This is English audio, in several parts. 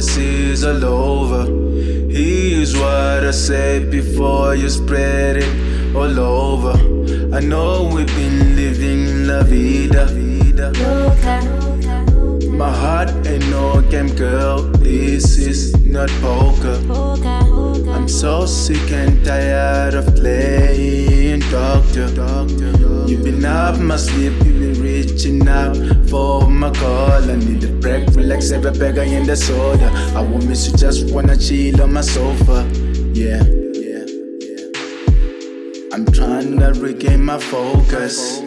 prophecies all over. Here's what I said before you spread it all over. I know we've been living la vida. My heart ain't no game, girl. This is not poker. I'm so sick and tired of playing doctor. You've been up my sleep, you've been reaching out for my call. I need a break, relax, every beggar in the soda. I want me to just wanna chill on my sofa. Yeah. I'm trying to regain my focus.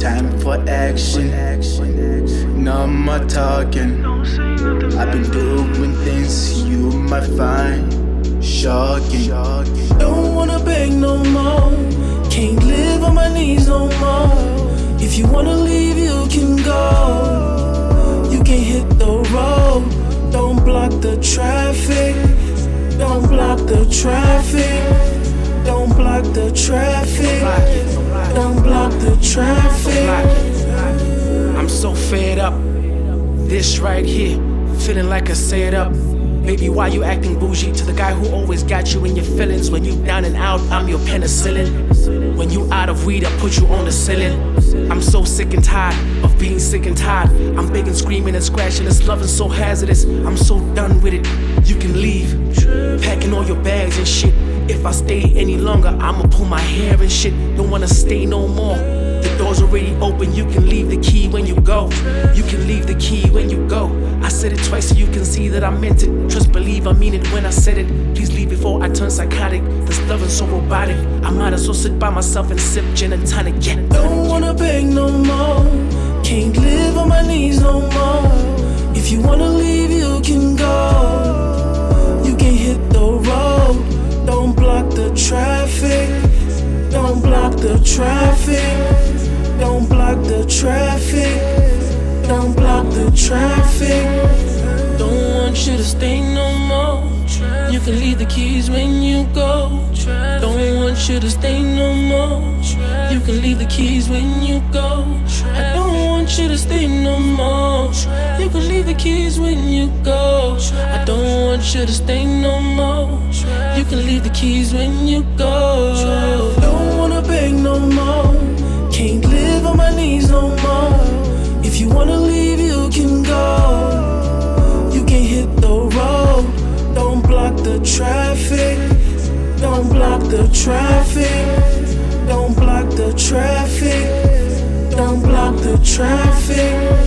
Time for action. No more talking. I've been doing things you might find shocking. Don't wanna beg no more. Can't live on my knees no more. If you wanna leave, you can go. You can hit the road. Don't block the traffic. Don't block the traffic. Don't block the traffic. Don't block the traffic. I'm so fed up. This right here, feeling like I set up. Baby, why you acting bougie to the guy who always got you in your feelings? When you down and out, I'm your penicillin. When you out of weed, I put you on the ceiling. I'm so sick and tired of being sick and tired. I'm begging, screaming, and scratching. This love is so hazardous. I'm so done with it. You can leave, packing all your bags and shit. If I stay any longer, I'ma pull my hair and shit. Don't wanna stay no more. The door's already open, you can leave the key when you go. You can leave the key when you go. Said it twice so you can see that I meant it. Trust, believe, I mean it when I said it. Please leave before I turn psychotic. This love is so robotic. I might as well sit by myself and sip gin and tonic. Yeah. Don't wanna beg no more. Can't live on my knees no more. If you wanna leave, you can go. You can hit the road. Don't block the traffic. Don't block the traffic. Don't block the traffic. Don't block the traffic. Stay no more. You can leave the keys when you go. Don't want you to stay no more. You can leave the keys when you go. I don't want you to stay no more. You can leave the keys when you go. I don't want you to stay no more. You can leave the keys when you go. Don't wanna beg no more. Can't live on my knees no more. If you wanna leave, you can go. You can hit the road. Don't block the traffic. Don't block the traffic. Don't block the traffic. Don't block the traffic.